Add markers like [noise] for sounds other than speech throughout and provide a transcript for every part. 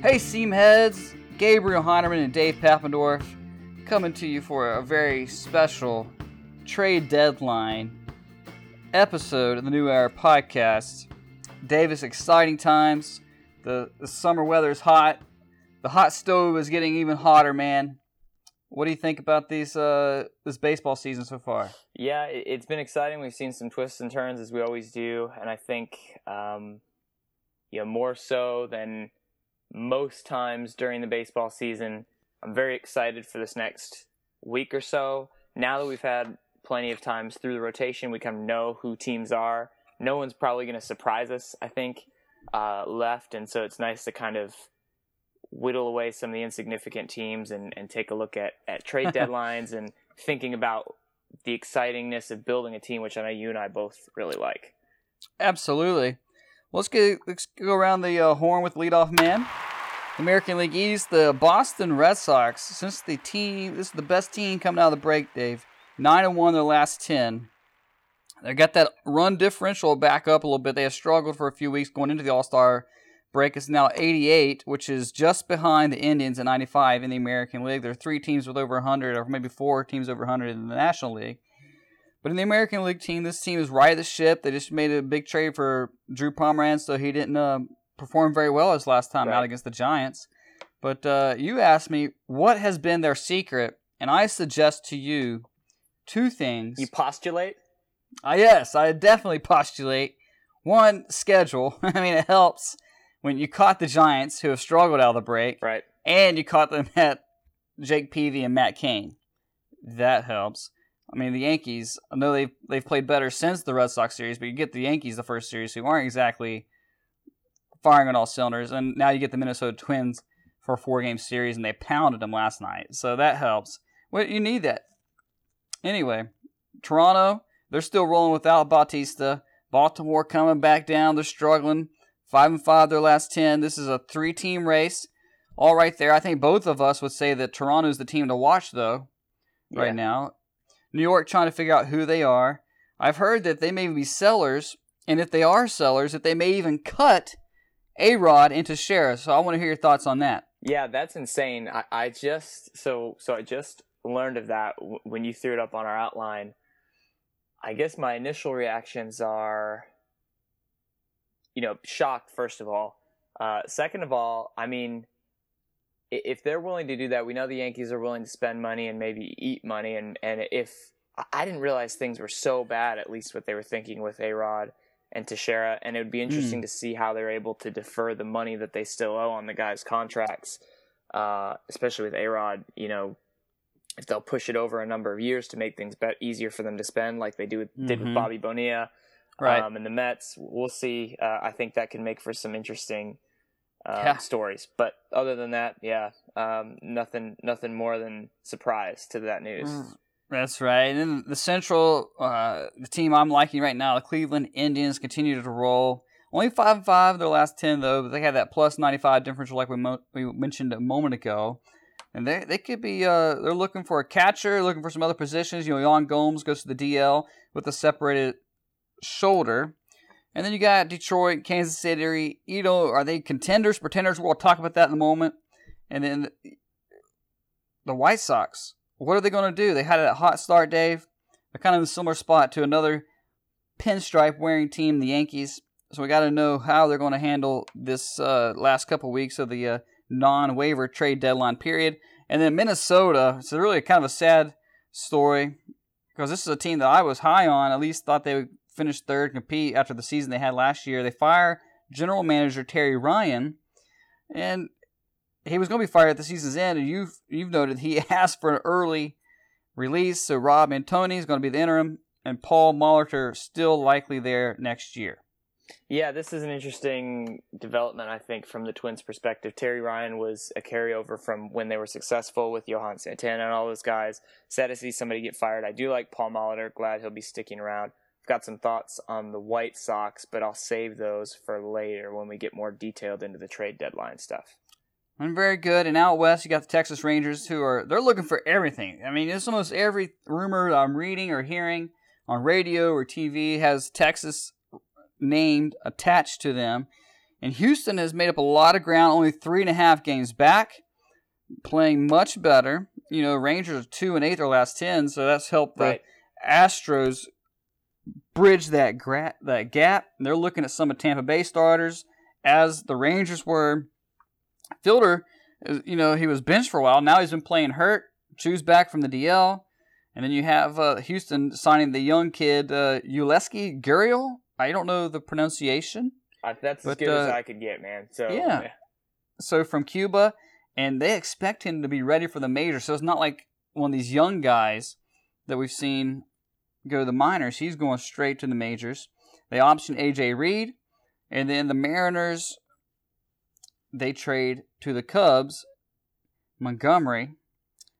Hey, Seamheads! Gabriel Heinerman and Dave Pappendorf coming to you for a very special trade deadline episode of the New Era podcast. Davis, exciting times. The, the summer weather is hot. The hot stove is getting even hotter, man. What do you think about these uh, this baseball season so far? Yeah, it's been exciting. We've seen some twists and turns as we always do, and I think um, know more so than most times during the baseball season. I'm very excited for this next week or so. Now that we've had plenty of times through the rotation, we kind of know who teams are. No one's probably going to surprise us, I think, uh, left, and so it's nice to kind of whittle away some of the insignificant teams and, and take a look at, at trade [laughs] deadlines and thinking about the excitingness of building a team, which I know you and I both really like. Absolutely. Well, let's get let's go around the uh, horn with leadoff man. American League East, the Boston Red Sox. Since the team, this is the best team coming out of the break, Dave. Nine and one their last ten. They got that run differential back up a little bit. They have struggled for a few weeks going into the All Star break is now 88, which is just behind the Indians at 95 in the American League. There are three teams with over 100, or maybe four teams over 100 in the National League. But in the American League team, this team is right of the ship. They just made a big trade for Drew Pomeranz, so he didn't uh, perform very well his last time right. out against the Giants. But uh, you asked me what has been their secret, and I suggest to you two things. You postulate? Uh, yes, I definitely postulate. One, schedule. [laughs] I mean, it helps when you caught the Giants, who have struggled out of the break, right, and you caught them [laughs] at Jake Peavy and Matt Cain, that helps. I mean, the Yankees. I know they've they've played better since the Red Sox series, but you get the Yankees the first series, who aren't exactly firing on all cylinders, and now you get the Minnesota Twins for a four game series, and they pounded them last night, so that helps. Well, you need that. Anyway, Toronto, they're still rolling without Bautista. Baltimore coming back down, they're struggling. Five and five their last ten. This is a three team race. All right there. I think both of us would say that Toronto is the team to watch though, right yeah. now. New York trying to figure out who they are. I've heard that they may be sellers, and if they are sellers, that they may even cut A Rod into shares. So I want to hear your thoughts on that. Yeah, that's insane. I, I just so so I just learned of that when you threw it up on our outline. I guess my initial reactions are you know, shocked first of all. Uh, second of all, I mean, if they're willing to do that, we know the Yankees are willing to spend money and maybe eat money. And, and if I didn't realize things were so bad, at least what they were thinking with A Rod and Teixeira. And it would be interesting mm. to see how they're able to defer the money that they still owe on the guys' contracts, uh, especially with A Rod. You know, if they'll push it over a number of years to make things be- easier for them to spend, like they do with, mm-hmm. did with mm-hmm. Bobby Bonilla right. Um, and the Mets, we'll see. Uh, I think that can make for some interesting uh, yeah. stories. But other than that, yeah, um, nothing, nothing more than surprise to that news. Mm, that's right. And then the Central, uh, the team I'm liking right now, the Cleveland Indians, continue to roll. Only five and five their last ten though, but they had that plus ninety five differential like we mo- we mentioned a moment ago. And they they could be uh, they're looking for a catcher, looking for some other positions. You know, Yan Gomes goes to the DL with a separated shoulder. And then you got Detroit, Kansas City. You know, are they contenders, pretenders? We'll talk about that in a moment. And then the White Sox. What are they going to do? They had a hot start, Dave. They're kind of in a similar spot to another pinstripe wearing team, the Yankees. So we got to know how they're going to handle this uh, last couple weeks of the uh, non waiver trade deadline period. And then Minnesota. It's really kind of a sad story because this is a team that I was high on. At least thought they would finish third, compete after the season they had last year. They fire general manager Terry Ryan, and he was going to be fired at the season's end. And you've you've noted he [laughs] asked for an early release, so Rob Antony is going to be the interim, and Paul Molitor still likely there next year. Yeah, this is an interesting development, I think, from the Twins' perspective. Terry Ryan was a carryover from when they were successful with Johan Santana and all those guys. Sad to see somebody get fired. I do like Paul Molitor. Glad he'll be sticking around got some thoughts on the White Sox, but I'll save those for later when we get more detailed into the trade deadline stuff. I'm very good. And out west, you got the Texas Rangers, who are they're looking for everything. I mean, it's almost every rumor I'm reading or hearing on radio or TV has Texas named attached to them. And Houston has made up a lot of ground, only three and a half games back, playing much better. You know, Rangers are two and eight their last ten, so that's helped the Right. Astros bridge that gra- that gap. They're looking at some of Tampa Bay starters, as the Rangers were. Fielder, is- you know, he was benched for a while. Now he's been playing hurt. Choo's back from the DL, and then you have uh, Houston signing the young kid uh, Yulieski Gurriel. I don't know the pronunciation. Uh, that's as But, good as uh, I could get, man. So yeah. so from Cuba, and they expect him to be ready for the major. So it's not like one of these young guys that we've seen go to the minors. He's going straight to the majors. They option AJ Reed, and then the Mariners they trade to the Cubs Montgomery,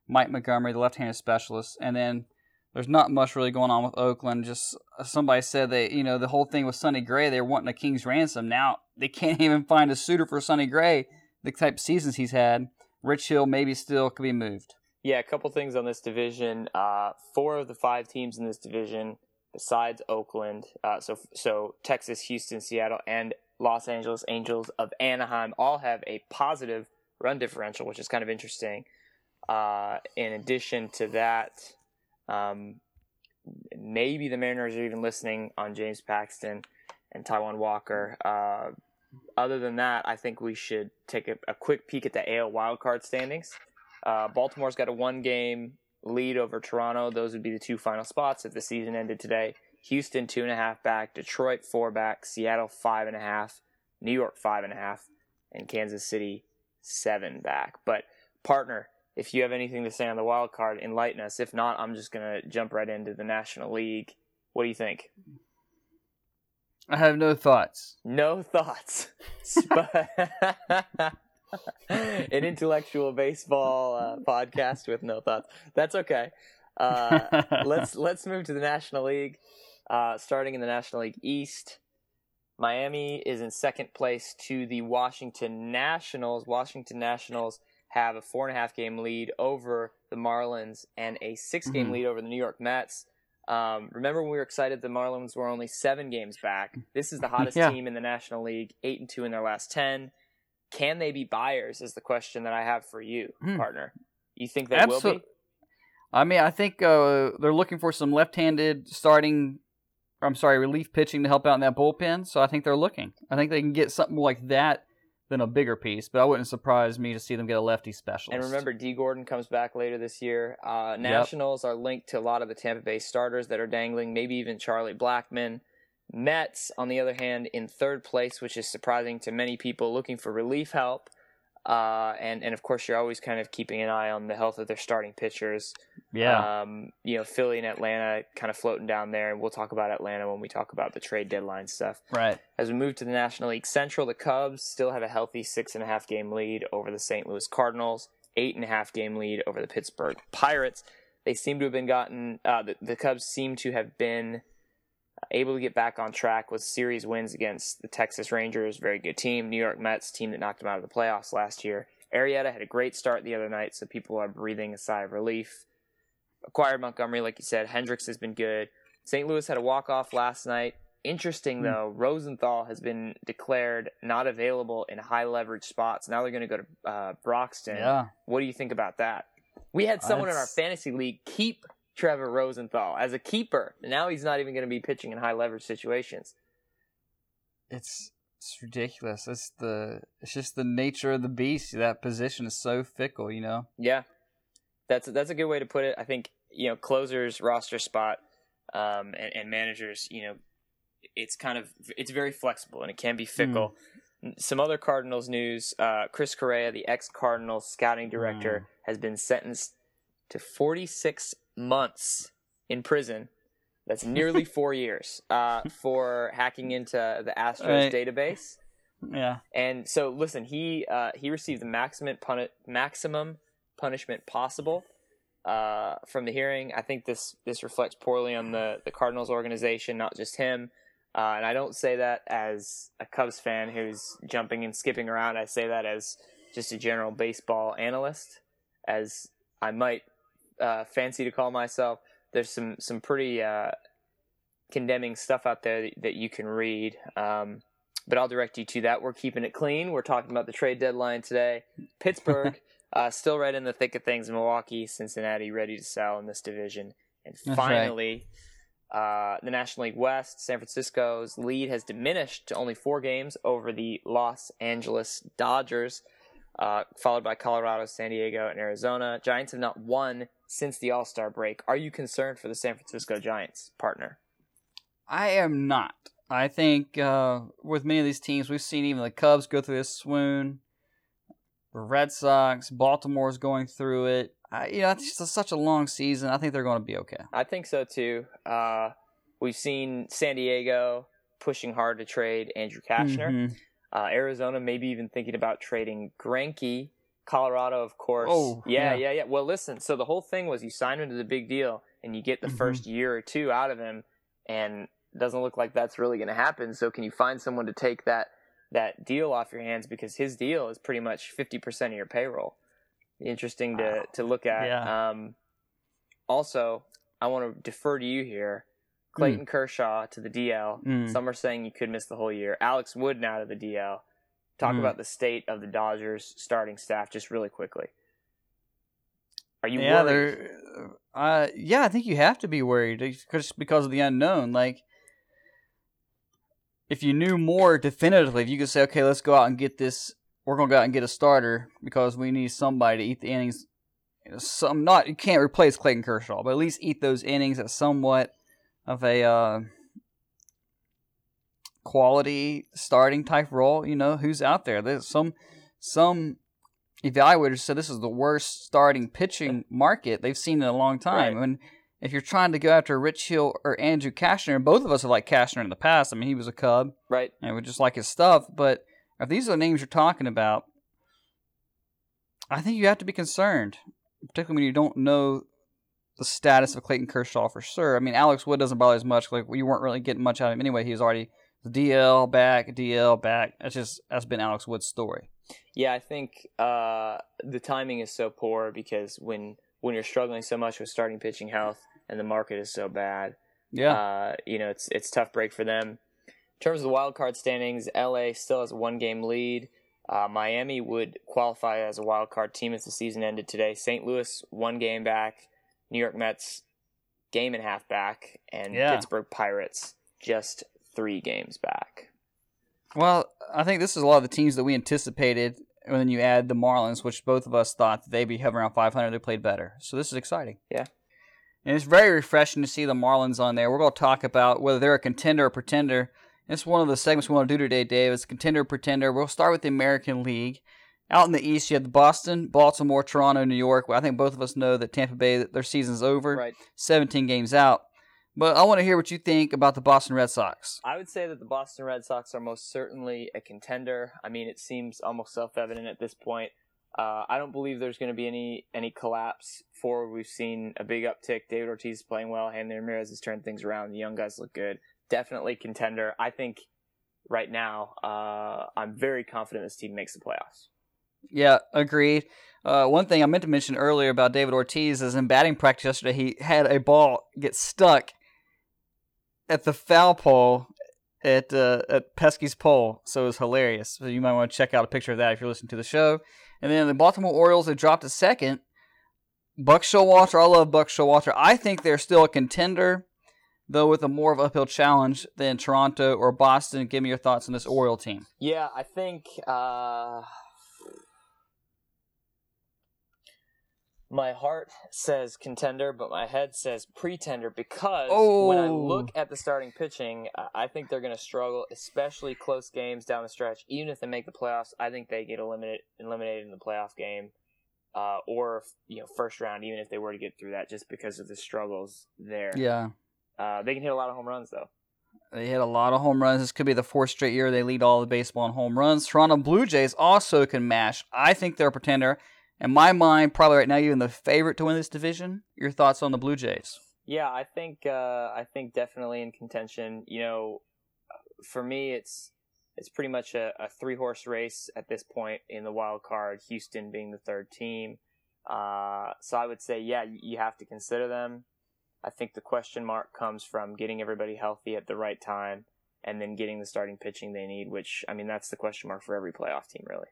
Mike Montgomery, the left-handed specialist, and then there's not much really going on with Oakland. Just uh, somebody said they, you know, the whole thing with Sonny Gray, they were wanting a king's ransom. Now they [laughs] can't even find a suitor for Sonny Gray. The type of seasons he's had, Rich Hill maybe still could be moved. Yeah, a couple things on this division. Uh, four of the five teams in this division, besides Oakland, uh, so so Texas, Houston, Seattle, and Los Angeles Angels of Anaheim, all have a positive run differential, which is kind of interesting. Uh, in addition to that, um, maybe the Mariners are even listening on James Paxton and Taijuan Walker. Uh, other than that, I think we should take a, a quick peek at the AL wildcard standings. Uh, Baltimore's got a one game lead over Toronto. Those would be the two final spots if the season ended today. Houston, two and a half back. Detroit, four back. Seattle, five and a half. New York, five and a half. And Kansas City, seven back. But, partner, if you have anything to say on the wild card, enlighten us. If not, I'm just going to jump right into the National League. What do you think? I have no thoughts. No thoughts. [laughs] Sp- [laughs] [laughs] An intellectual baseball uh, podcast with no thoughts. That's okay. Uh, [laughs] let's let's move to the National League. Uh, starting in the National League East, Miami is in second place to the Washington Nationals. Washington Nationals have a four and a half game lead over the Marlins and a 6 game Mhm. lead over the New York Mets. Um, remember when we were excited the Marlins were only seven games back? This is the hottest Yeah. team in the National League, eight and two in their last ten. Can they be buyers? Is the question that I have for you, Hmm. partner. You think they will Absol- be? I mean, I think uh, they're looking for some left-handed starting. I'm sorry, relief pitching to help out in that bullpen. So I think they're looking. I think they can get something like that than a bigger piece. But I wouldn't surprise me to see them get a lefty specialist. And remember, Dee Gordon comes back later this year. Uh, Nationals are linked to a lot of the Tampa Bay starters that are dangling, maybe even Charlie Blackmon. Mets, on the other hand, in third place, which is surprising to many people looking for relief help. Uh, and, and of course, you're always kind of keeping an eye on the health of their starting pitchers. yeah, Um, you know, Philly and Atlanta kind of floating down there, and we'll talk about Atlanta when we talk about the trade deadline stuff. right. As we move to the National League Central, the Cubs still have a healthy six and a half game lead over the St. Louis Cardinals, eight and a half game lead over the Pittsburgh Pirates. They seem to have been gotten, uh, the, the Cubs seem to have been able to get back on track with series wins against the Texas Rangers, very good team, New York Mets, team that knocked them out of the playoffs last year. Arrieta had a great start the other night, so people are breathing a sigh of relief. Acquired Montgomery, like you said. Hendricks has been good. St. Louis had a walk off last night. Interesting Hmm. though, Rosenthal has been declared not available in high leverage spots. Now they're going to go to uh, Broxton. Yeah. What do you think about that? We had someone in our fantasy league keep Trevor Rosenthal as a keeper. Now he's not even going to be pitching in high leverage situations. It's it's ridiculous. It's the it's just the nature of the beast. That position is so fickle. You know. Yeah, that's that's a good way to put it. I think you know closers roster spot um, and, and managers. You know, it's kind of it's very flexible and it can be fickle. Some other Cardinals news: uh, Chris Correa, the ex Cardinals scouting director, has been sentenced to 46 months in prison. That's nearly [laughs] four years uh, for hacking into the Astros Right. database. Yeah. And so, listen, he uh, he received the maximum puni- maximum punishment possible uh, from the hearing. I think this this reflects poorly on the the Cardinals organization, not just him. Uh, and I don't say that as a Cubs fan who's jumping and skipping around. I say that as just a general baseball analyst, as I might uh, fancy to call myself. There's some some pretty uh, condemning stuff out there that, that you can read. Um, but I'll direct you to that. We're keeping it clean. We're talking about the trade deadline today. [laughs] Pittsburgh, uh, still right in the thick of things. Milwaukee, Cincinnati, ready to sell in this division. And That's finally, uh, the National League West, San Francisco's lead has diminished to only four games over the Los Angeles Dodgers, uh, followed by Colorado, San Diego, and Arizona. Giants have not won since the All Star break. Are you concerned for the San Francisco Giants, partner? I am not. I think uh, with many of these teams, we've seen even the Cubs go through this swoon. The Red Sox, Baltimore's going through it. I, you know, it's just a, such a long season. I think they're going to be okay. I think so too. Uh, we've seen San Diego pushing hard to trade Andrew Cashner. Mhm. Uh, Arizona maybe even thinking about trading Greinke. Colorado, of course. Oh, yeah, yeah. yeah, yeah. Well, listen. So the whole thing was you sign him to the big deal, and you get the Mhm. first year or two out of him, and it doesn't look like that's really going to happen. So can you find someone to take that that deal off your hands because his deal is pretty much fifty percent of your payroll. Interesting to Wow. to look at. Yeah. Um, also, I want to defer to you here. Clayton Kershaw to the DL. Mm. Some are saying you could miss the whole year. Alex Wood now to the DL. Talk Mm. about the state of the Dodgers starting staff just really quickly. Are you yeah, worried? they're. Uh, yeah, I think you have to be worried just because of the unknown. Like, if you knew more definitively, if you could say, okay, let's go out and get this. We're gonna go out and get a starter because we need somebody to eat the innings. Some not you can't replace Clayton Kershaw, but at least eat those innings at somewhat of a uh, quality starting type role. You know who's out there. There's some some evaluators said this is the worst starting pitching market they've seen in a long time. Right. And if you're trying to go after Rich Hill or Andrew Cashner, and both of us have liked Cashner in the past. I mean, he was a Cub, right? and we just like his stuff. But if these are the names you're talking about, I think you have to be concerned, particularly when you don't know the status of Clayton Kershaw for sure. I mean, Alex Wood doesn't bother as much. Like we weren't really getting much out of him anyway. He was already DL back, DL back. That's just that's been Alex Wood's story. Yeah, I think uh, the timing is so poor because when when you're struggling so much with starting pitching health and the market is so bad, Yeah. uh, you know it's it's a tough break for them. In terms of the wild card standings, LA still has a one game lead. Uh, Miami would qualify as a wild card team if the season ended today. St. Louis one game back. New York Mets game and a half back, and Yeah. Pittsburgh Pirates just three games back. Well, I think this is a lot of the teams that we anticipated. And then you add the Marlins, which both of us thought that they'd be hovering around 500. They played better, so this is exciting. Yeah. and it's very refreshing to see the Marlins on there. We're going to talk about whether they're a contender or pretender. It's one of the segments we want to do today, Dave. It's contender or pretender. We'll start with the American League. Out in the East, you have the Boston, Baltimore, Toronto, New York. Well, I think both of us know that Tampa Bay, their season's over. Right. 17 games out. But I want to hear what you think about the Boston Red Sox. I would say that the Boston Red Sox are most certainly a contender. I mean, it seems almost self-evident at this point. Uh, I don't believe there's going to be any any collapse. Forward, we've seen a big uptick. David Ortiz is playing well. Hanley Ramirez has turned things around. The young guys look good. Definitely contender. I think right now, uh, I'm very confident this team makes the playoffs. Yeah, agreed. Uh, one thing I meant to mention earlier about David Ortiz is in batting practice yesterday, he had a ball get stuck at the foul pole at uh, at Pesky's pole, so it was hilarious. So you might want to check out a picture of that if you're listening to the show. And then the Baltimore Orioles have dropped a second. Buck Showalter, I love Buck Showalter. I think they're still a contender, though with a more of uphill challenge than Toronto or Boston. Give me your thoughts on this Oriole team. Yeah, I think uh, my heart says contender, but my head says pretender because when I Oh. look at the starting pitching, I- I think they're going to struggle, especially close games down the stretch. Even if they make the playoffs, I think they get eliminated eliminated in the playoff game. Uh, or you know, first round, even if they were to get through that, just because of the struggles there. Yeah. Uh, they can hit a lot of home runs, though. They hit a lot of home runs. This could be the fourth straight year they lead all the baseball in home runs. Toronto Blue Jays also can mash. I think they're a pretender. In my mind, probably right now, even the favorite to win this division. Your thoughts on the Blue Jays? Yeah, I think uh, I think definitely in contention. You know, for me, it's it's pretty much a, a three horse race at this point in the wild card. Houston being the third team, uh, so I would say, yeah, you have to consider them. I think the question mark comes from getting everybody healthy at the right time. and then getting the starting pitching they need. Which I mean, that's the question mark for every playoff team, really.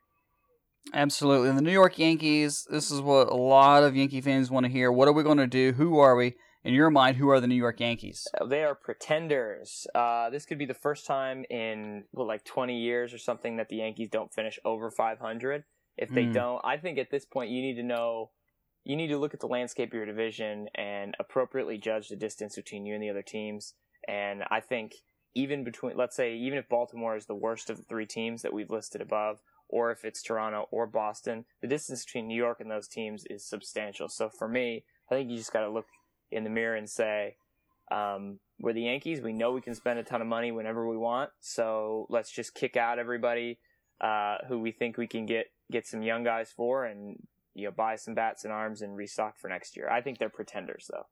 Absolutely. And the New York Yankees, this is what a lot of Yankee fans want to hear. What are we going to do? Who are we? In your mind, who are the New York Yankees? Uh, They are pretenders. Uh, this could be the first time in well, like 20 years or something that the Yankees don't finish over 500. If they Hmm. don't, I think at this point you need to know, you need to look at the landscape of your division and appropriately judge the distance between you and the other teams. And I think even between, let's say, even if Baltimore is the worst of the three teams that we've listed above, or if it's Toronto or Boston, the distance between New York and those teams is substantial. So for me, I think you just got to look in the mirror and say, um, we're the Yankees. We know we can spend a ton of money whenever we want. So let's just kick out everybody uh, who we think we can get get some young guys for, and you know buy some bats and arms and restock for next year. I think they're pretenders though.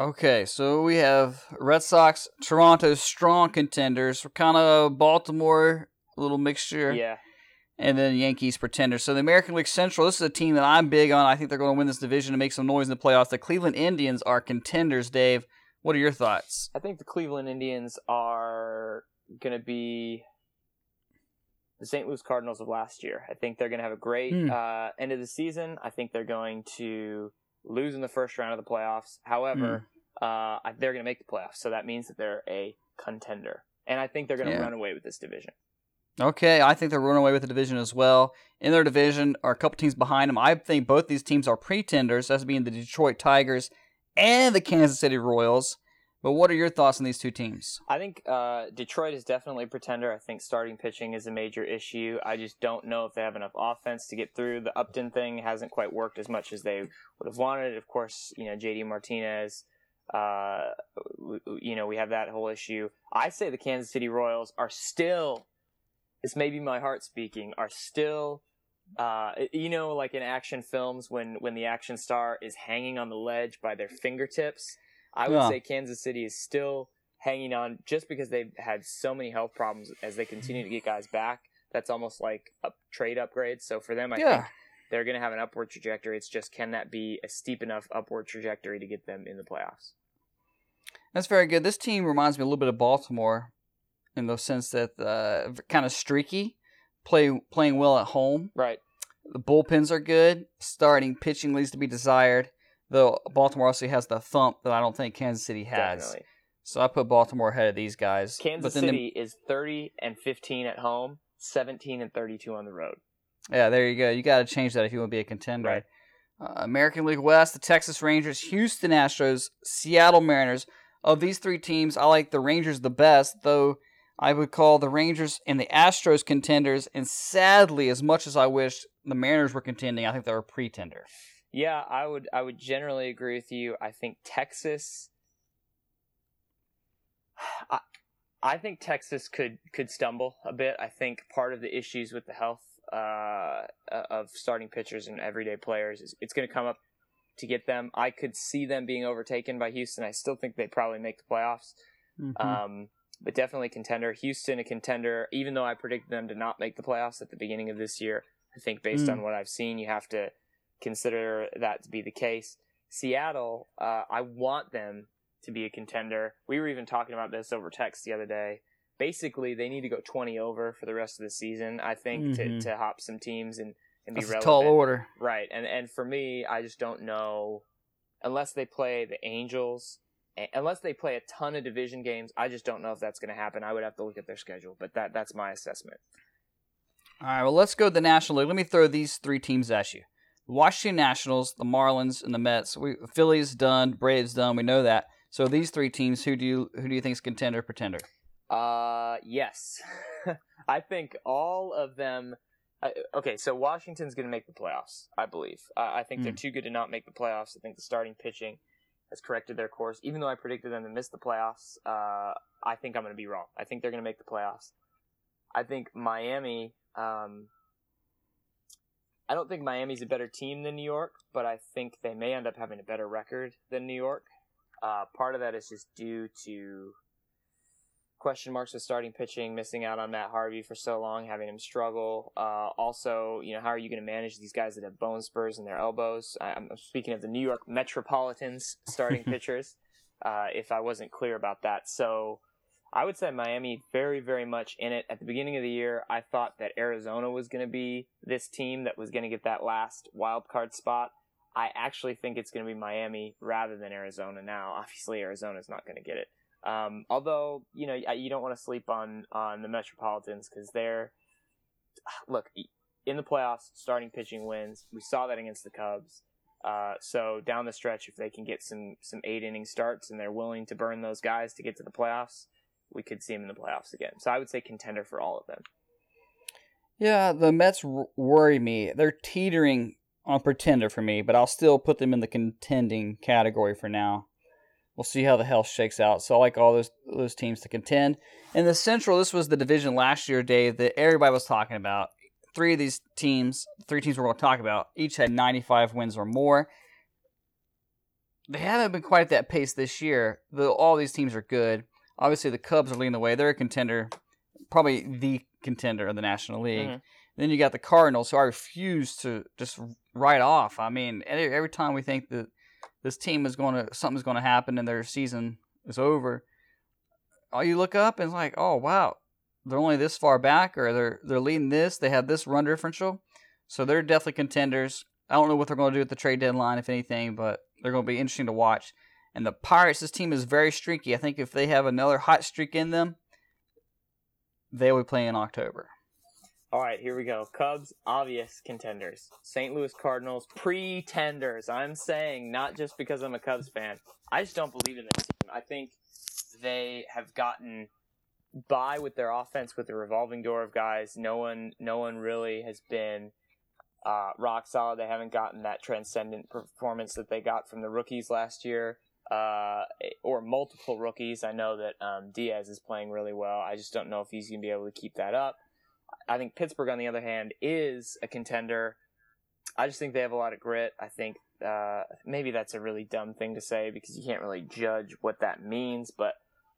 Okay, so we have Red Sox, Toronto, strong contenders, We're kind of Baltimore, a little mixture, Yeah, and then Yankees, pretenders. So the American League Central, this is a team that I'm big on. I think they're going to win this division and make some noise in the playoffs. The Cleveland Indians are contenders, Dave. What are your thoughts? I think the Cleveland Indians are going to be the St. Louis Cardinals of last year. I think they're going to have a great Hmm. uh, end of the season. I think they're going to lose in the first round of the playoffs. However, Hmm. uh, they're going to make the playoffs, so that means that they're a contender, and I think they're going to Yeah. run away with this division. Okay, I think they're running away with the division as well. In their division are a couple teams behind them. I think both these teams are pretenders, as being the Detroit Tigers and the Kansas City Royals. But what are your thoughts on these two teams? I think uh, Detroit is definitely a pretender. I think starting pitching is a major issue. I just don't know if they have enough offense to get through. The Upton thing hasn't quite worked as much as they would have wanted. Of course, you know JD Martinez. Uh, you know we have that whole issue. I say the Kansas City Royals are still. This may be my heart speaking. Are still. Uh, you know, like in action films, when when the action star is hanging on the ledge by their fingertips. I would Yeah. say Kansas City is still hanging on just because they've had so many health problems as they continue to get guys back. That's almost like a trade upgrade. So for them, I Yeah. think they're going to have an upward trajectory. It's just can that be a steep enough upward trajectory to get them in the playoffs? That's very good. This team reminds me a little bit of Baltimore in the sense that uh, kind of streaky, play playing well at home. Right. The bullpens are good. Starting pitching leaves to be desired. Though Baltimore also has the thump that I don't think Kansas City has. Definitely. So I put Baltimore ahead of these guys. Kansas But then the- City is 30 and 15 at home, 17 and 32 on the road. Yeah, there you go. You got to change that if you want to be a contender. Right. Uh, American League West, the Texas Rangers, Houston Astros, Seattle Mariners. Of these three teams, I like the Rangers the best, though I would call the Rangers and the Astros contenders. And sadly, as much as I wish the Mariners were contending, I think they're a pretender. Yeah, I would I would generally agree with you. I think Texas [sighs] I, I think Texas could could stumble a bit. I think part of the issues with the health uh, of starting pitchers and everyday players is it's going to come up to get them. I could see them being overtaken by Houston. I still think they probably make the playoffs. Mhm. Um, but definitely contender. Houston a contender, even though I predicted them to not make the playoffs at the beginning of this year. I think based Mm. on what I've seen, you have to consider that to be the case. Seattle, uh, I want them to be a contender. We were even talking about this over text the other day. Basically, they need to go 20 over for the rest of the season, I think, Mhm. to, to hop some teams and, and be That's a relevant. tall order. Right, and and for me, I just don't know unless they play the Angels, unless they play a ton of division games. I just don't know if that's going to happen. I would have to look at their schedule, but that that's my assessment. All right, well, let's go to the National League. Let me throw these three teams at you: the Washington Nationals, the Marlins, and the Mets. We Phillies done, Braves done. We know that. So these three teams, who do you who do you think is contender, pretender? Uh, yes, [laughs] I think all of them. Uh, okay, so Washington's going to make the playoffs. I believe. Uh, I think they're Hmm. too good to not make the playoffs. I think the starting pitching has corrected their course. Even though I predicted them to miss the playoffs, uh, I think I'm going to be wrong. I think they're going to make the playoffs. I think Miami. Um, I don't think Miami's a better team than New York, but I think they may end up having a better record than New York. Uh, part of that is just due to question marks with starting pitching, missing out on Matt Harvey for so long, having him struggle. Uh, also, you know, how are you going to manage these guys that have bone spurs in their elbows? I, I'm speaking of the New York Metropolitans starting [laughs] pitchers. Uh, if I wasn't clear about that, so I would say Miami very, very much in it. At the beginning of the year, I thought that Arizona was going to be this team that was going to get that last wild card spot. I actually think it's going to be Miami rather than Arizona now. Obviously, Arizona's not going to get it. Um, although, you know, you don't want to sleep on, on the Metropolitans because they're, [sighs] look, in the playoffs, starting pitching wins. We saw that against the Cubs. Uh, so down the stretch, if they can get some, some eight inning starts and they're willing to burn those guys to get to the playoffs, we could see them in the playoffs again. So I would say contender for all of them. Yeah, the Mets worry me. They're teetering on pretender for me, but I'll still put them in the contending category for now. We'll see how the health shakes out. So I like all those those teams to contend. In the Central, this was the division last year, Dave, that everybody was talking about. Three of these teams, three teams we're going to talk about, each had 95 wins or more. They haven't been quite at that pace this year. Though all these teams are good. Obviously, the Cubs are leading the way. They're a contender, probably the contender of the National League. Mm-hmm. Then you got the Cardinals, who I refuse to just write off. I mean, every time we think that this team is going to something's going to happen and their season is over, all you look up and it's like, oh wow, they're only this far back, or they're they're leading this. They have this run differential, so they're definitely contenders. I don't know what they're going to do at the trade deadline, if anything, but they're going to be interesting to watch. And the Pirates, this team is very streaky. I think if they have another hot streak in them, they will play in October. All right, here we go. Cubs, obvious contenders. St. Louis Cardinals, pretenders. I'm saying not just because I'm a Cubs fan. I just don't believe in this team. I think they have gotten by with their offense with the revolving door of guys. No one, no one really has been uh, rock solid. They haven't gotten that transcendent performance that they got from the rookies last year uh, or multiple rookies. I know that um, Diaz is playing really well. I just don't know if he's going to be able to keep that up. I think Pittsburgh, on the other hand, is a contender. I just think they have a lot of grit. I think uh, maybe that's a really dumb thing to say because you can't really judge what that means. But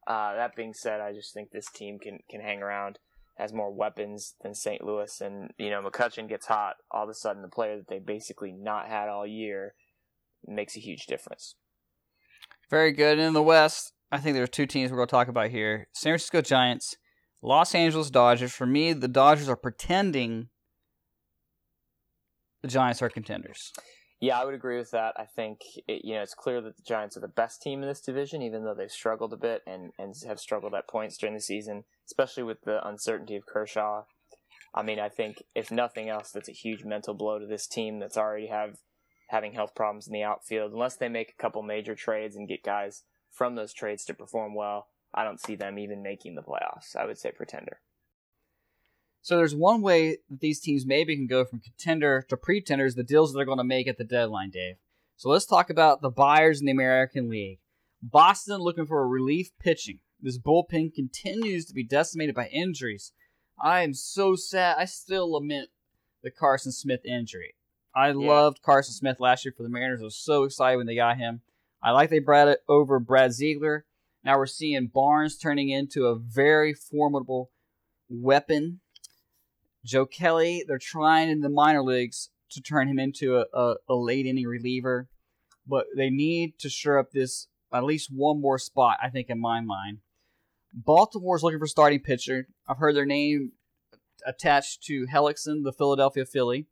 uh, that being said, I just think this team can can hang around, has more weapons than St. Louis, and you know McCutchen gets hot. All of a sudden, the player that they basically not had all year makes a huge difference. Very good. in the West, I think there are two teams we're going to talk about here San Francisco Giants, Los Angeles Dodgers. For me, the Dodgers are pretending the Giants are contenders. Yeah, I would agree with that. I think it, you know it's clear that the Giants are the best team in this division, even though they've struggled a bit and, and have struggled at points during the season, especially with the uncertainty of Kershaw. I mean, I think if nothing else, that's a huge mental blow to this team that's already have having health problems in the outfield. Unless they make a couple major trades and get guys from those trades to perform well, I don't see them even making the playoffs. I would say pretender. So there's one way that these teams maybe can go from contender to pretenders, the deals that they're going to make at the deadline, Dave. So let's talk about the buyers in the American League. Boston looking for a relief pitching. This bullpen continues to be decimated by injuries. I am so sad. I still lament the Carson Smith injury. I yeah. loved Carson Smith last year for the Mariners. I was so excited when they got him. I like they brought it over Brad Ziegler. Now we're seeing Barnes turning into a very formidable weapon. Joe Kelly, they're trying in the minor leagues to turn him into a, a, a late inning reliever, but they need to shore up this at least one more spot, I think, in my mind. Baltimore's looking for starting pitcher. I've heard their name attached to Hellickson, the Philadelphia Philly.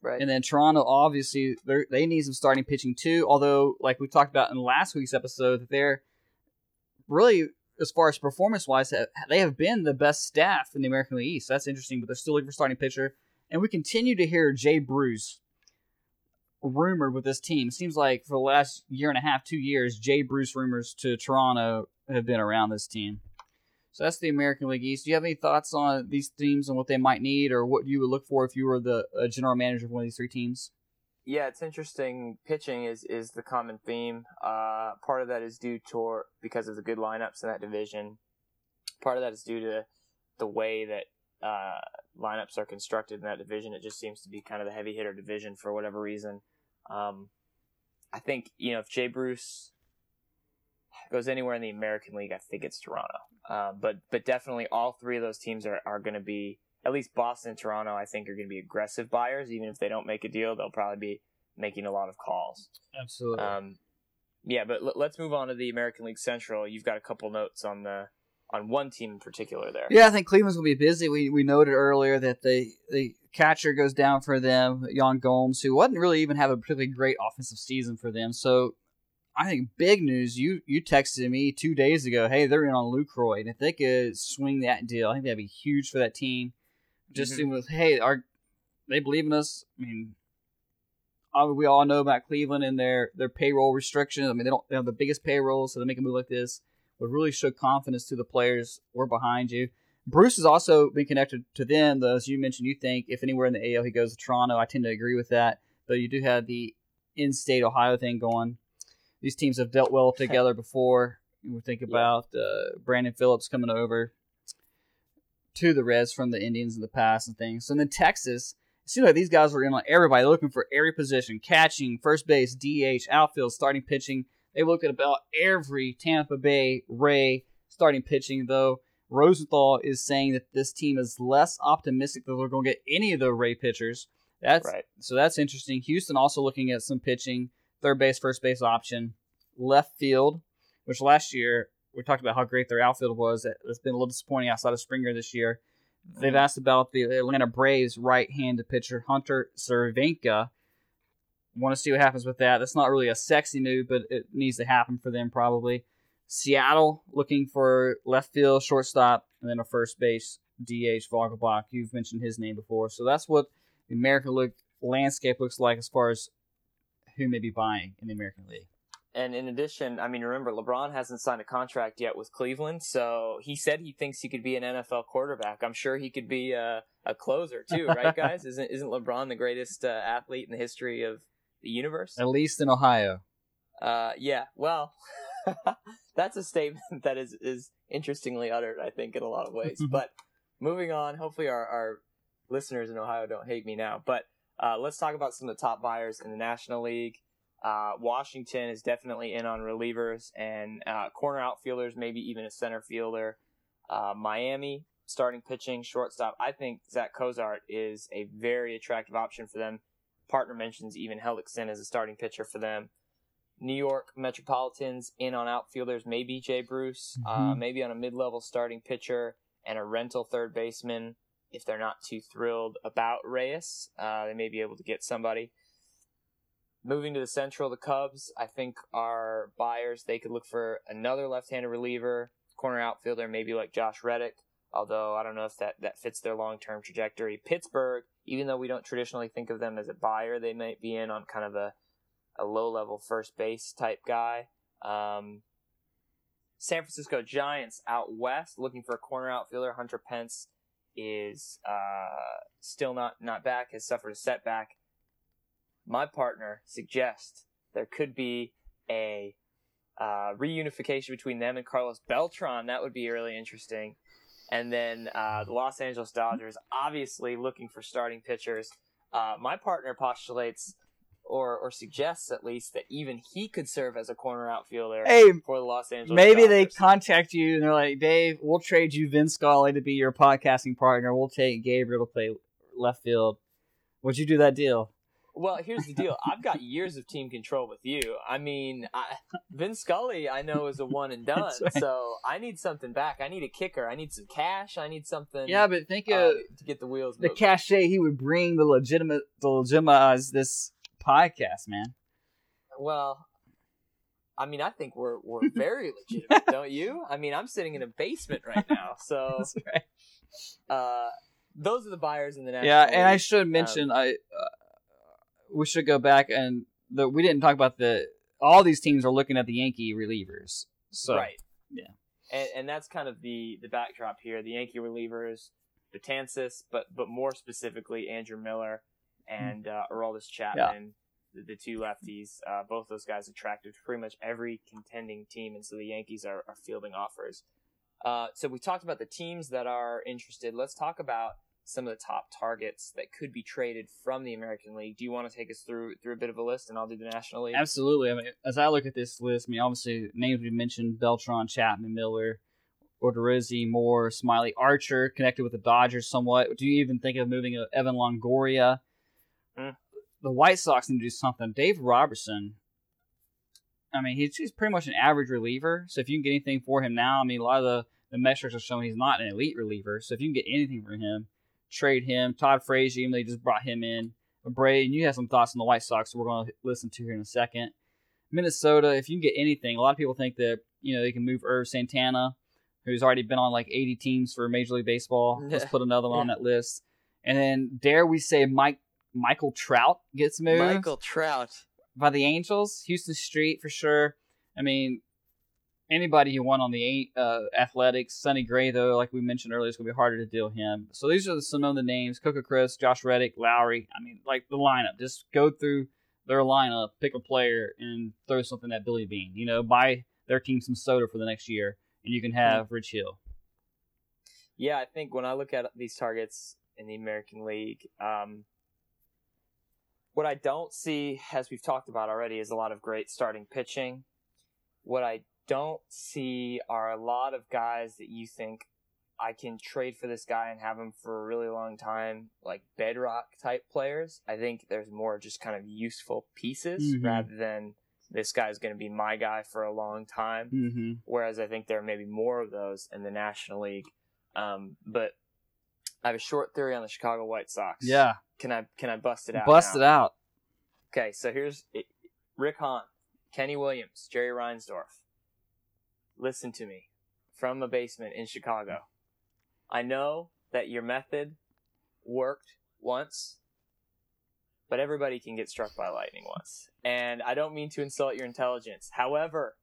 Right. And then Toronto, obviously, they need some starting pitching too. Although, like we talked about in last week's episode, they're really, as far as performance wise, they have been the best staff in the American League East. That's interesting, but they're still looking for starting pitcher. And we continue to hear Jay Bruce rumored with this team. Seems like for the last year and a half, two years, Jay Bruce rumors to Toronto have been around this team. So that's the American League East. Do you have any thoughts on these teams and what they might need, or what you would look for if you were the uh, general manager of one of these three teams? Yeah, it's interesting. Pitching is is the common theme. Uh, part of that is due to because of the good lineups in that division. Part of that is due to the way that uh, lineups are constructed in that division. It just seems to be kind of the heavy hitter division for whatever reason. Um, I think you know if Jay Bruce goes anywhere in the American League, I think it's Toronto. Uh, but but definitely all three of those teams are, are going to be at least Boston and Toronto. I think are going to be aggressive buyers. Even if they don't make a deal, they'll probably be making a lot of calls. Absolutely. Um, yeah, but l- let's move on to the American League Central. You've got a couple notes on the on one team in particular there. Yeah, I think Cleveland's gonna be busy. We we noted earlier that the the catcher goes down for them, Yan Gomes, who wasn't really even have a particularly great offensive season for them. So I think big news. You you texted me two days ago. Hey, they're in on Lucroy, and if they could swing that deal, I think that'd be huge for that team. Just mm-hmm. with hey, are they believe in us? I mean, we all know about Cleveland and their their payroll restrictions. I mean, they don't they have the biggest payroll, so they make a move like this would really show confidence to the players. We're behind you. Bruce has also been connected to them, though, as you mentioned. You think if anywhere in the AL he goes to Toronto, I tend to agree with that. Though you do have the in-state Ohio thing going. These teams have dealt well [laughs] together before. We think about uh, Brandon Phillips coming over to the Reds from the Indians in the past and things. So then Texas, it seems like these guys were in on everybody looking for every position catching, first base, DH, outfield, starting pitching. They looked at about every Tampa Bay Ray starting pitching, though. Rosenthal is saying that this team is less optimistic that they're going to get any of the Ray pitchers. That's right. so that's interesting. Houston also looking at some pitching, third base, first base option, left field, which last year we talked about how great their outfield was. It's been a little disappointing outside of Springer this year. They've mm-hmm. asked about the Atlanta Braves right-handed pitcher Hunter Cervenka. Want to see what happens with that. That's not really a sexy move, but it needs to happen for them probably. Seattle looking for left field, shortstop, and then a first base DH Vogelbach. You've mentioned his name before, so that's what the American League landscape looks like as far as who may be buying in the American League. And in addition, I mean, remember LeBron hasn't signed a contract yet with Cleveland, so he said he thinks he could be an NFL quarterback. I'm sure he could be a, a closer too, right, [laughs] guys? isn't isn't LeBron the greatest uh, athlete in the history of the universe? At least in Ohio. Uh, yeah. Well, [laughs] that's a statement that is is interestingly uttered, I think, in a lot of ways. but moving on, hopefully our our listeners in Ohio don't hate me now. But uh, let's talk about some of the top buyers in the National League. Uh, Washington is definitely in on relievers and uh, corner outfielders, maybe even a center fielder. Uh, Miami starting pitching, shortstop. I think Zach Cozart is a very attractive option for them. Partner mentions even Hellickson as a starting pitcher for them. New York Metropolitans in on outfielders, maybe Jay Bruce, uh, mm-hmm. maybe on a mid-level starting pitcher and a rental third baseman. If they're not too thrilled about Reyes, uh, they may be able to get somebody. Moving to the Central, the Cubs, I think, are buyers. They could look for another left-handed reliever, corner outfielder, maybe like Josh Reddick. Although I don't know if that, that fits their long-term trajectory. Pittsburgh, even though we don't traditionally think of them as a buyer, they might be in on kind of a, a low-level first base type guy. Um, San Francisco Giants out west, looking for a corner outfielder. Hunter Pence is uh, still not not back. Has suffered a setback my partner suggests there could be a uh, reunification between them and Carlos Beltran. That would be really interesting. And then uh, the Los Angeles Dodgers, obviously looking for starting pitchers. Uh, my partner postulates or or suggests at least that even he could serve as a corner outfielder hey, for the Los Angeles. Maybe Dodgers. they contact you and they're like, Dave, we'll trade you Vin Scully to be your podcasting partner. We'll take Gabriel to play left field. Would you do that deal? Well, here's the deal. I've got years of team control with you. I mean, I, Vin Scully, I know is a one and [laughs] done. Right. So I need something back. I need a kicker. I need some cash. I need something. Yeah, but think uh, of to get the wheels. The cachet he would bring the legitimate, the legitimize this podcast, man. Well, I mean, I think we're we're [laughs] very legitimate, don't you? I mean, I'm sitting in a basement right now, [laughs] so. That's right. Uh, those are the buyers in the national. Yeah, and I should mention, um, I uh, we should go back and the we didn't talk about the all these teams are looking at the Yankee relievers. So right, yeah, and, and that's kind of the the backdrop here. The Yankee relievers, Betances, but but more specifically Andrew Miller and uh, Aroldis Chapman. The, the, two lefties, uh, both those guys attracted pretty much every contending team, and so the Yankees are, are fielding offers. Uh, so we talked about the teams that are interested. Let's talk about some of the top targets that could be traded from the American League. Do you want to take us through through a bit of a list, and I'll do the National League? Absolutely. I mean, as I look at this list, I mean, obviously names we mentioned: Beltran, Chapman, Miller, Odorizzi, Moore, Smiley, Archer, connected with the Dodgers somewhat. Do you even think of moving Evan Longoria? Mm. The White Sox need to do something. Dave Robertson. I mean, he's, he's pretty much an average reliever. So if you can get anything for him now, I mean, a lot of the the metrics are showing he's not an elite reliever. So if you can get anything from him, trade him. Todd Frazier, even they just brought him in. Bray, and you have some thoughts on the White Sox, so we're going to listen to here in a second. Minnesota, if you can get anything, a lot of people think that you know they can move Erv Santana, who's already been on like 80 teams for Major League Baseball. [laughs] Let's put another one yeah. on that list. And then dare we say Mike Michael Trout gets moved? Michael Trout by the Angels, Huston Street for sure. I mean, anybody who won on the uh, Athletics, Sonny Gray though, like we mentioned earlier, it's gonna be harder to deal him. So these are some of the names: Coco Crisp, Josh Reddick, Lowrie. I mean, like the lineup. Just go through their lineup, pick a player, and throw something at Billy Beane. You know, buy their team some soda for the next year, and you can have Rich Hill. Yeah, I think when I look at these targets in the American League, um, what I don't see, as we've talked about already, is a lot of great starting pitching. What I don't see are a lot of guys that you think I can trade for this guy and have him for a really long time, like bedrock type players. I think there's more just kind of useful pieces mm-hmm. rather than this guy's going to be my guy for a long time. Mm-hmm. Whereas I think there may be more of those in the National League. Um, but I have a short theory on the Chicago White Sox. Yeah. Can I can I bust it out? Bust now? it out. Okay, so here's it, Rick Hahn, Kenny Williams, Jerry Reinsdorf listen to me from a basement in Chicago. I know that your method worked once, but everybody can get struck by lightning once. And I don't mean to insult your intelligence. However,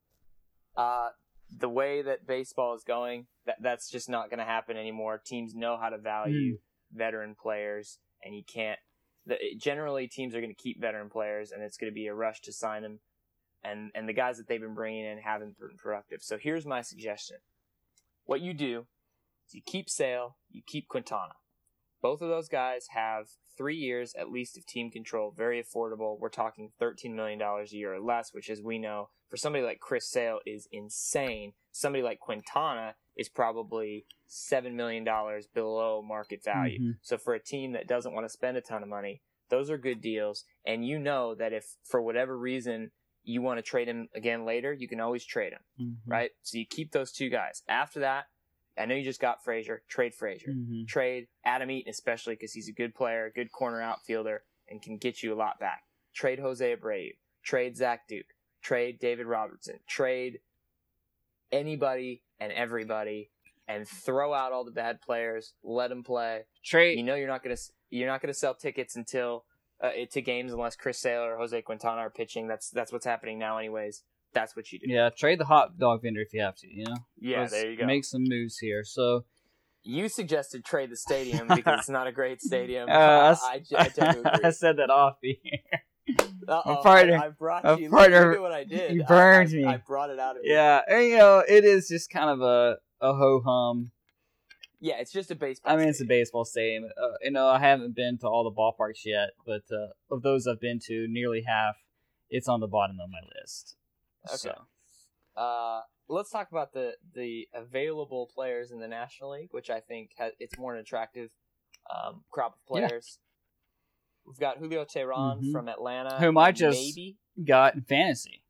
uh, the way that baseball is going, that that's just not going to happen anymore. Teams know how to value mm. veteran players, and you can't. The, generally, teams are going to keep veteran players, and it's going to be a rush to sign them and and the guys that they've been bringing in haven't been productive. So here's my suggestion: what you do is you keep Sale, you keep Quintana. Both of those guys have three years at least of team control, very affordable. We're talking $13 million a year or less, which, as we know, for somebody like Chris Sale is insane. Somebody like Quintana is probably $7 million below market value. Mm-hmm. So, for a team that doesn't want to spend a ton of money, those are good deals. And you know that if, for whatever reason, you want to trade him again later, you can always trade him, mm-hmm. right? So you keep those two guys. After that, I know you just got Frazier. Trade Frazier. Mm-hmm. Trade Adam Eaton, especially because he's a good player, good corner outfielder, and can get you a lot back. Trade Jose Abreu. Trade Zach Duke. Trade David Robertson. Trade anybody and everybody, and throw out all the bad players. Let them play. Trade. You know you're not gonna you're not gonna sell tickets until uh, to games unless Chris Sale or Jose Quintana are pitching. That's that's what's happening now, anyways. That's what you do. Yeah, trade the hot dog vendor if you have to. You know. Yeah, Let's there you go. Make some moves here. So. You suggested trade the stadium [laughs] because it's not a great stadium. Uh, uh, I, I, I, [laughs] I, said that off the [laughs] Uh-oh, partner, I, brought you. Partner, what I did. You burned me. I brought it out of you. Yeah, and you know it is just kind of a a ho hum yeah, it's just a baseball. I mean, stadium. it's a baseball stadium. Uh, you know, I haven't been to all the ballparks yet, but uh, of those I've been to, nearly half, it's on the bottom of my list. Okay. So. Uh, let's talk about the the available players in the National League, which I think has, it's more an attractive um, crop of players. Yeah. We've got Julio Teheran mm-hmm. from Atlanta, whom I just maybe. got in fantasy.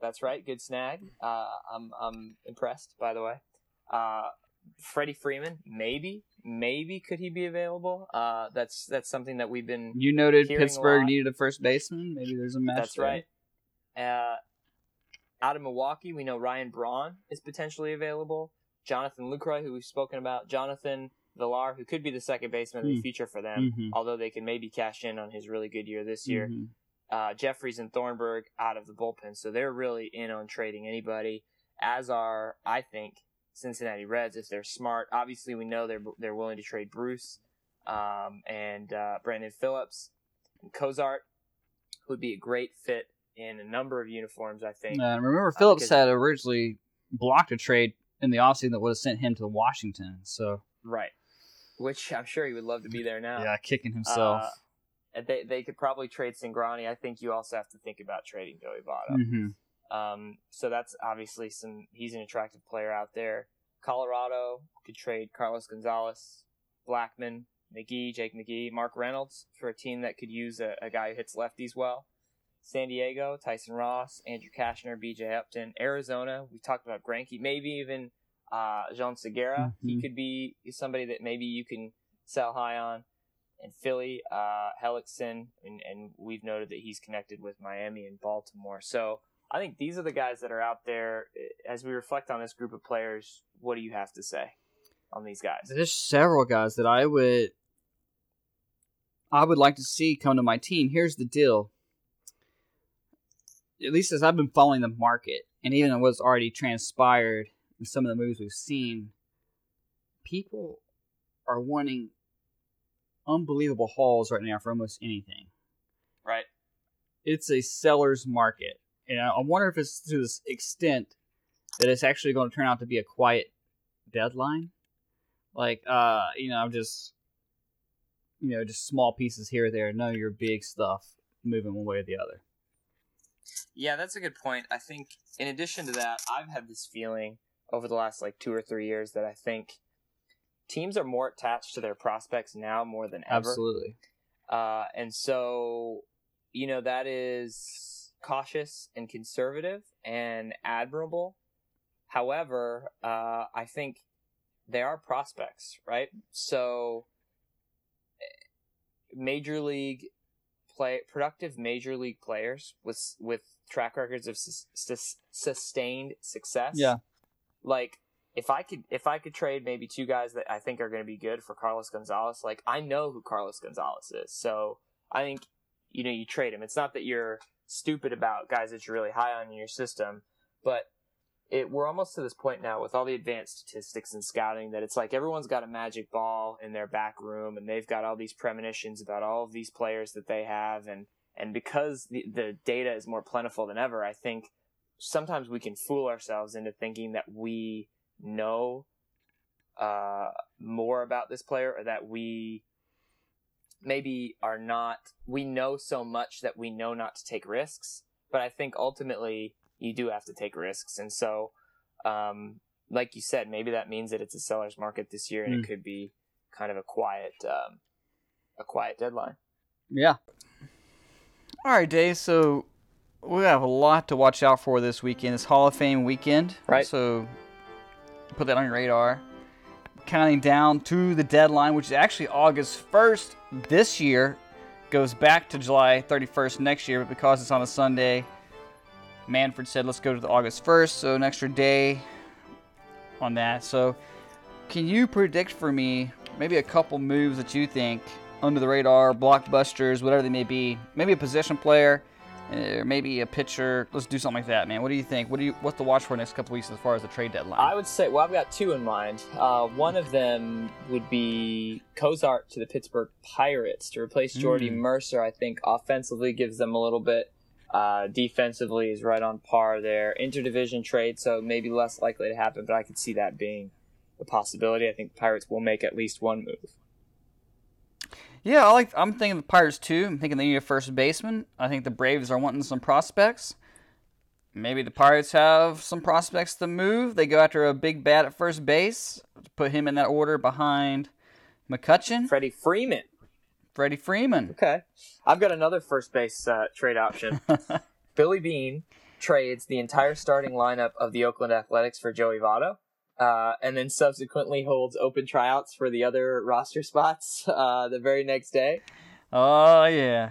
That's right, good snag. Uh, I'm I'm impressed, by the way. Uh, Freddie Freeman, maybe, maybe could he be available? Uh, that's that's something that we've been. You noted Pittsburgh a needed a first baseman. Maybe there's a match. That's there. right. Uh, out of Milwaukee, we know Ryan Braun is potentially available. Jonathan Lucroy, who we've spoken about, Jonathan Villar, who could be the second baseman mm. of the hmm. future for them, mm-hmm. although they can maybe cash in on his really good year this year. Mm-hmm. Uh, Jeffress and Thornburg out of the bullpen, so they're really in on trading anybody. As are, I think, Cincinnati Reds if they're smart. Obviously, we know they're they're willing to trade Bruce um, and uh, Brandon Phillips and Cozart would be a great fit in a number of uniforms. I think. Uh, remember, Phillips uh, had originally blocked a trade in the offseason that would have sent him to Washington. So right, which I'm sure he would love to be there now. Yeah, kicking himself. Uh, they they could probably trade Cingrani. I think you also have to think about trading Joey Votto. Mm-hmm. Um, so that's obviously some. He's an attractive player out there. Colorado could trade Carlos Gonzalez, Blackmon, McGee, Jake McGee, Mark Reynolds for a team that could use a, a guy who hits lefties well. San Diego, Tyson Ross, Andrew Cashner, B.J. Upton, Arizona. We talked about Greinke, maybe even Uh, Jean Segura, he Mhm. could be somebody that maybe you can sell high on. And Philly, uh, Hellickson, and, and we've noted that he's connected with Miami and Baltimore. So I think these are the guys that are out there. Eh, as we reflect on this group of players, what do you have to say on these guys? There's several guys that I would I would like to see come to my team. Here's the deal. At least as I've been following the market, and even what's already transpired in some of the moves we've seen, people are wanting unbelievable hauls right now for almost anything. Right. It's a seller's market. And I wonder if it's to this extent that it's actually going to turn out to be a quiet deadline. Like, uh, you know, just you know, just small pieces here or there, none of your big stuff moving one way or the other. Yeah, that's a good point. I think in addition to that, I've had this feeling over the last like two or three years that I think teams are more attached to their prospects now more than ever. Absolutely. Uh, and so, you know, that is cautious and conservative and admirable. However, uh, I think they are prospects, right? So, major league play productive major league players with with track records of sus- sus- sustained success. Yeah. Like if I could if I could trade maybe two guys that I think are going to be good for Carlos Gonzalez, like I know who Carlos Gonzalez is. So, I think you know, you trade him. It's not that you're stupid about guys that you're really high on in your system, but it we're almost to this point now with all the advanced statistics and scouting that it's like everyone's got a magic ball in their back room and they've got all these premonitions about all of these players that they have. And and because the, the data is more plentiful than ever, I think sometimes we can fool ourselves into thinking that we know uh, more about this player or that we maybe are not we know so much that we know not to take risks but i think ultimately you do have to take risks and so um, like you said maybe that means that it's a seller's market this year and Mm. it could be kind of a quiet um, a quiet deadline Yeah. All right, Dave. So we have a lot to watch out for this weekend. It's Hall of Fame weekend. Right. So put that on your radar. Counting down to the deadline, which is actually August 1st this year, goes back to July 31st next year, but because it's on a Sunday, Manfred said, let's go to the August 1st, so an extra day on that. So, can you predict for me maybe a couple moves that you think under the radar, blockbusters, whatever they may be? Maybe a position player, or maybe a pitcher. Let's do something like that, man. What do you think? What do you what's to watch for the next couple weeks as far as the trade deadline? I would say, well, I've got two in mind. Uh, one of them would be Cozart to the Pittsburgh Pirates to replace Jordy Mm. Mercer. I think offensively gives them a little bit. Uh, defensively is right on par there. Interdivision trade, so maybe less likely to happen, but I could see that being a possibility. I think the Pirates will make at least one move. Yeah, I like. I'm thinking the Pirates too. I'm thinking they need a first baseman. I think the Braves are wanting some prospects. Maybe the Pirates have some prospects to move. They go after a big bat at first base, put him in that order behind McCutchen, Freddie Freeman. Freddie Freeman. Okay. I've got another first base uh, trade option. [laughs] Billy Beane trades the entire starting lineup of the Oakland Athletics for Joey Votto, uh, and then subsequently holds open tryouts for the other roster spots [laughs] uh, the very next day. oh yeah,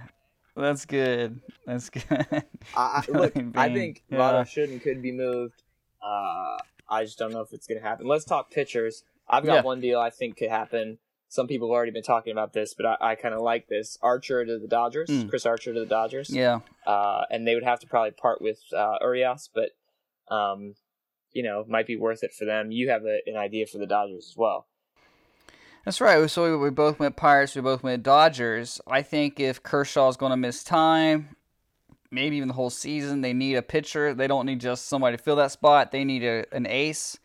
that's good. That's good. I, [laughs] look, I think yeah. Votto should and could be moved. Uh, I just don't know if it's going to happen. Let's talk pitchers. I've got Yeah. one deal I think could happen. Some people have already been talking about this, but I, I kind of like this. Archer to the Dodgers, Mm. Chris Archer to the Dodgers. yeah, uh, and they would have to probably part with uh, Urias, but um, you know, might be worth it for them. You have a, an idea for the Dodgers as well. that's right. So we, both went Pirates. We both went Dodgers. I think if Kershaw's going to miss time, maybe even the whole season, they need a pitcher. They don't need just somebody to fill that spot. They need a, an ace.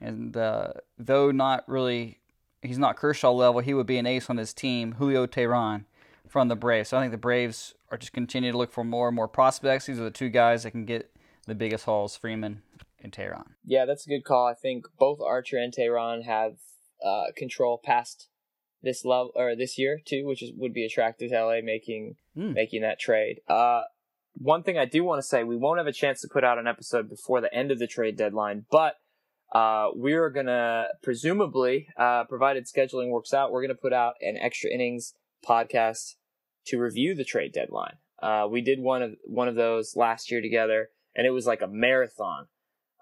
And uh, though not really, he's not Kershaw level, he would be an ace on his team. Julio Teheran from the Braves. So I think the Braves are just continue to look for more and more prospects. These are the two guys that can get the biggest hauls: Freeman and Teheran. Yeah, that's a good call. I think both Archer and Teheran have uh, control past this level or this year too, which is would be attractive to LA making Hmm. making that trade. Uh, one thing I do want to say, we won't have a chance to put out an episode before the end of the trade deadline, but uh, we're gonna presumably, uh, provided scheduling works out, we're gonna put out an extra innings podcast to review the trade deadline. Uh, we did one of one of those last year together, and it was like a marathon.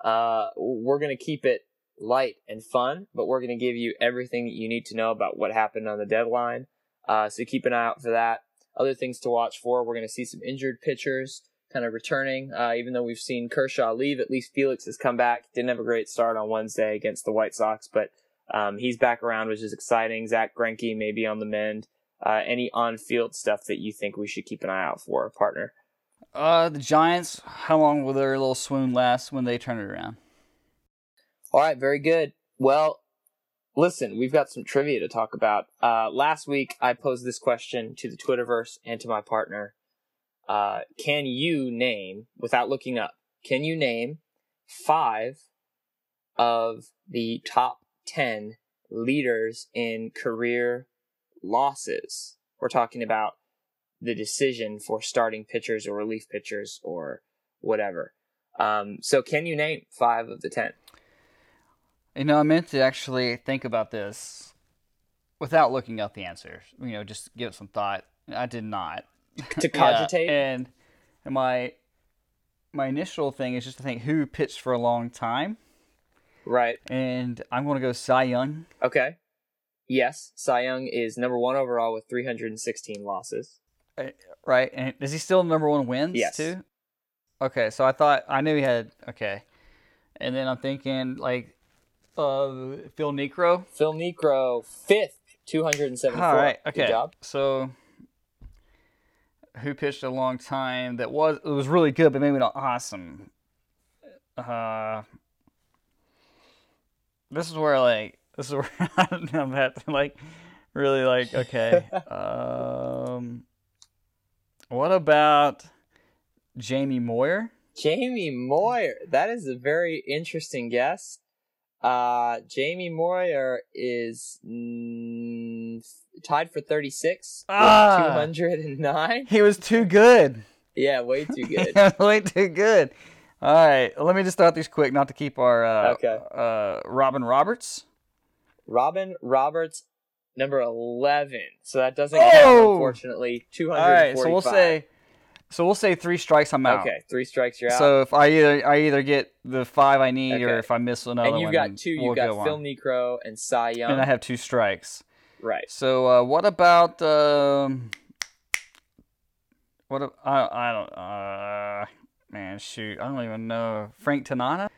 Uh, we're gonna keep it light and fun, but we're gonna give you everything that you need to know about what happened on the deadline. Uh, so keep an eye out for that. Other things to watch for: we're gonna see some injured pitchers kind of returning. Uh, even though we've seen Kershaw leave, at least Felix has come back. Didn't have a great start on Wednesday against the White Sox, but um, he's back around, which is exciting. Zach Greinke may be on the mend. Uh, any on-field stuff that you think we should keep an eye out for, partner? Uh, the Giants. How long will their little swoon last when they turn it around? All right, very good. Well, listen, we've got some trivia to talk about. Uh, last week, I posed this question to the Twitterverse and to my partner. Uh, can you name, without looking up, can you name five of the top 10 leaders in career losses? We're talking about the decision for starting pitchers or relief pitchers or whatever. Um, so, can you name five of the 10? You know, I meant to actually think about this without looking up the answers. You know, just give it some thought. I did not. [laughs] To [laughs] cogitate? Yeah, and, and my my initial thing is just to think who pitched for a long time, Right. and I'm going to go Cy Young. Okay. Yes, Cy Young is number one overall with 316 losses. Right, and is he still number one wins Yes. too? Okay, so I thought I knew he had okay, and then I'm thinking like uh Phil Niekro. Phil Niekro, fifth, 274. All right, okay. Good job. So who pitched a long time that was it was really good, but maybe not awesome. Uh, this is where like this is [laughs] where I'm at to like really like okay. [laughs] um, what about Jamie Moyer? Jamie Moyer. That is a very interesting guess. Uh, Jamie Moyer is mm, tied for 36 with Ah. 209. He was too good. Yeah, way too [laughs] good. Way too good. All right, let me just start these quick, not to keep our uh, Okay. uh, Robin Roberts. Robin Roberts, number 11. So that doesn't count, Oh! unfortunately. All right, so we'll say, so we'll say three strikes. I'm out. Okay, three strikes, you're out. So if I either I either get the five I need, or if I miss another one. and you've one, got two. we'll You've got go Phil on. Niekro and Cy Young. and I have two strikes. right. So uh, what about um, what? I I don't. Uh, man, shoot, I don't even know. Frank Tanana.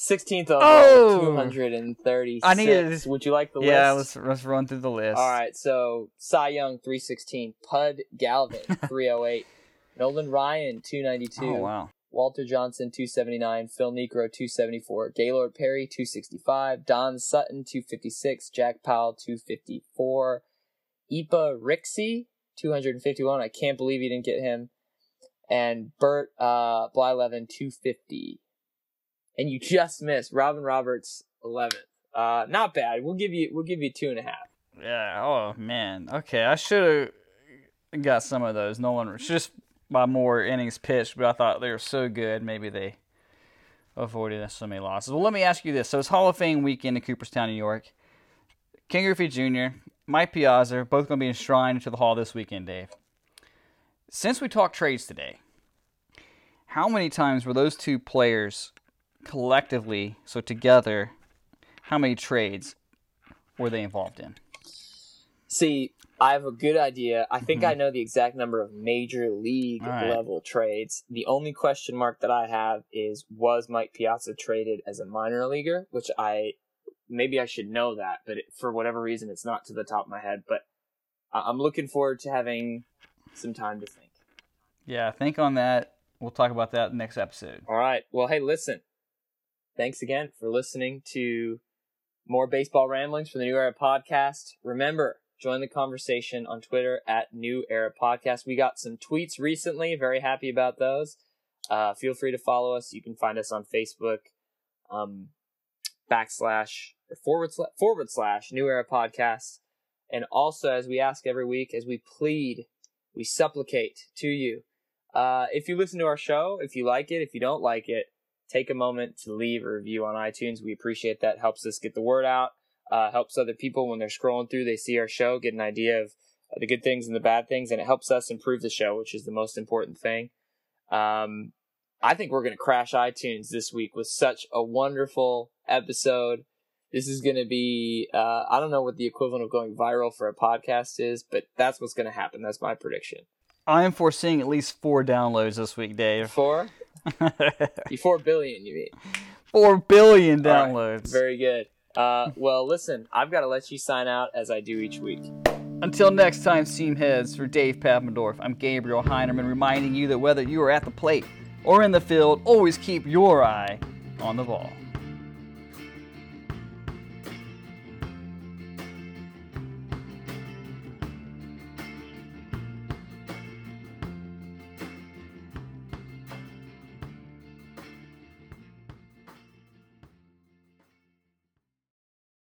16th overall, Oh! 236. I needed- Would you like the Yeah, list? Yeah, let's let's run through the list. All right, so Cy Young 316, Pud Galvin [laughs] 308, Nolan Ryan 292, Oh wow. Walter Johnson 279, Phil Niekro, 274, Gaylord Perry 265, Don Sutton 256, Jack Powell 254, Eppa Rixey 251. I can't believe you didn't get him. And Bert uh, Blyleven 250. And you just missed Robin Roberts 11th. Uh, not bad. We'll give you we'll give you two and a half. Yeah. Oh man. Okay, I should have got some of those. No one just by more innings pitched, but I thought they were so good. Maybe they avoided so many losses. Well, let me ask you this: So it's Hall of Fame weekend in Cooperstown, New York. Ken Griffey Jr., Mike Piazza, both going to be enshrined into the Hall this weekend, Dave. Since we talked trades today, how many times were those two players collectively, so together, how many trades were they involved in? See, I have a good idea. I think I know the exact number of major league Mm-hmm. Right. level trades. The only question mark that I have is was Mike Piazza traded as a minor leaguer, which I maybe I should know that, but it, for whatever reason it's not to the top of my head, but I'm looking forward to having some time to think. Yeah, think on that. We'll talk about that next episode. All right. Well, hey, listen. Thanks again for listening to more baseball ramblings for the New Era podcast. Remember, join the conversation on Twitter at New Era Podcast. We got some tweets recently. Very happy about those. Uh, feel free to follow us. You can find us on Facebook, um, backslash or forward slash, forward slash New Era Podcast. And also, as we ask every week, as we plead, we supplicate to you. Uh, if you listen to our show, if you like it, if you don't like it, take a moment to leave a review on iTunes. We appreciate that. Helps us get the word out. Uh, helps other people when they're scrolling through, they see our show, get an idea of the good things and the bad things, and it helps us improve the show, which is the most important thing. Um, I think we're going to crash iTunes this week with such a wonderful episode. This is going to be, uh, I don't know what the equivalent of going viral for a podcast is, but that's what's going to happen. That's my prediction. I am foreseeing at least four downloads this week, Dave. Four? [laughs] four billion, you mean? Four billion downloads. Right. Very good. Uh, well, listen, I've got to let you sign out as I do each week. Until next time, Seam Heads, for Dave Pappendorf, I'm Gabriel Heinerman reminding you that whether you are at the plate or in the field, always keep your eye on the ball.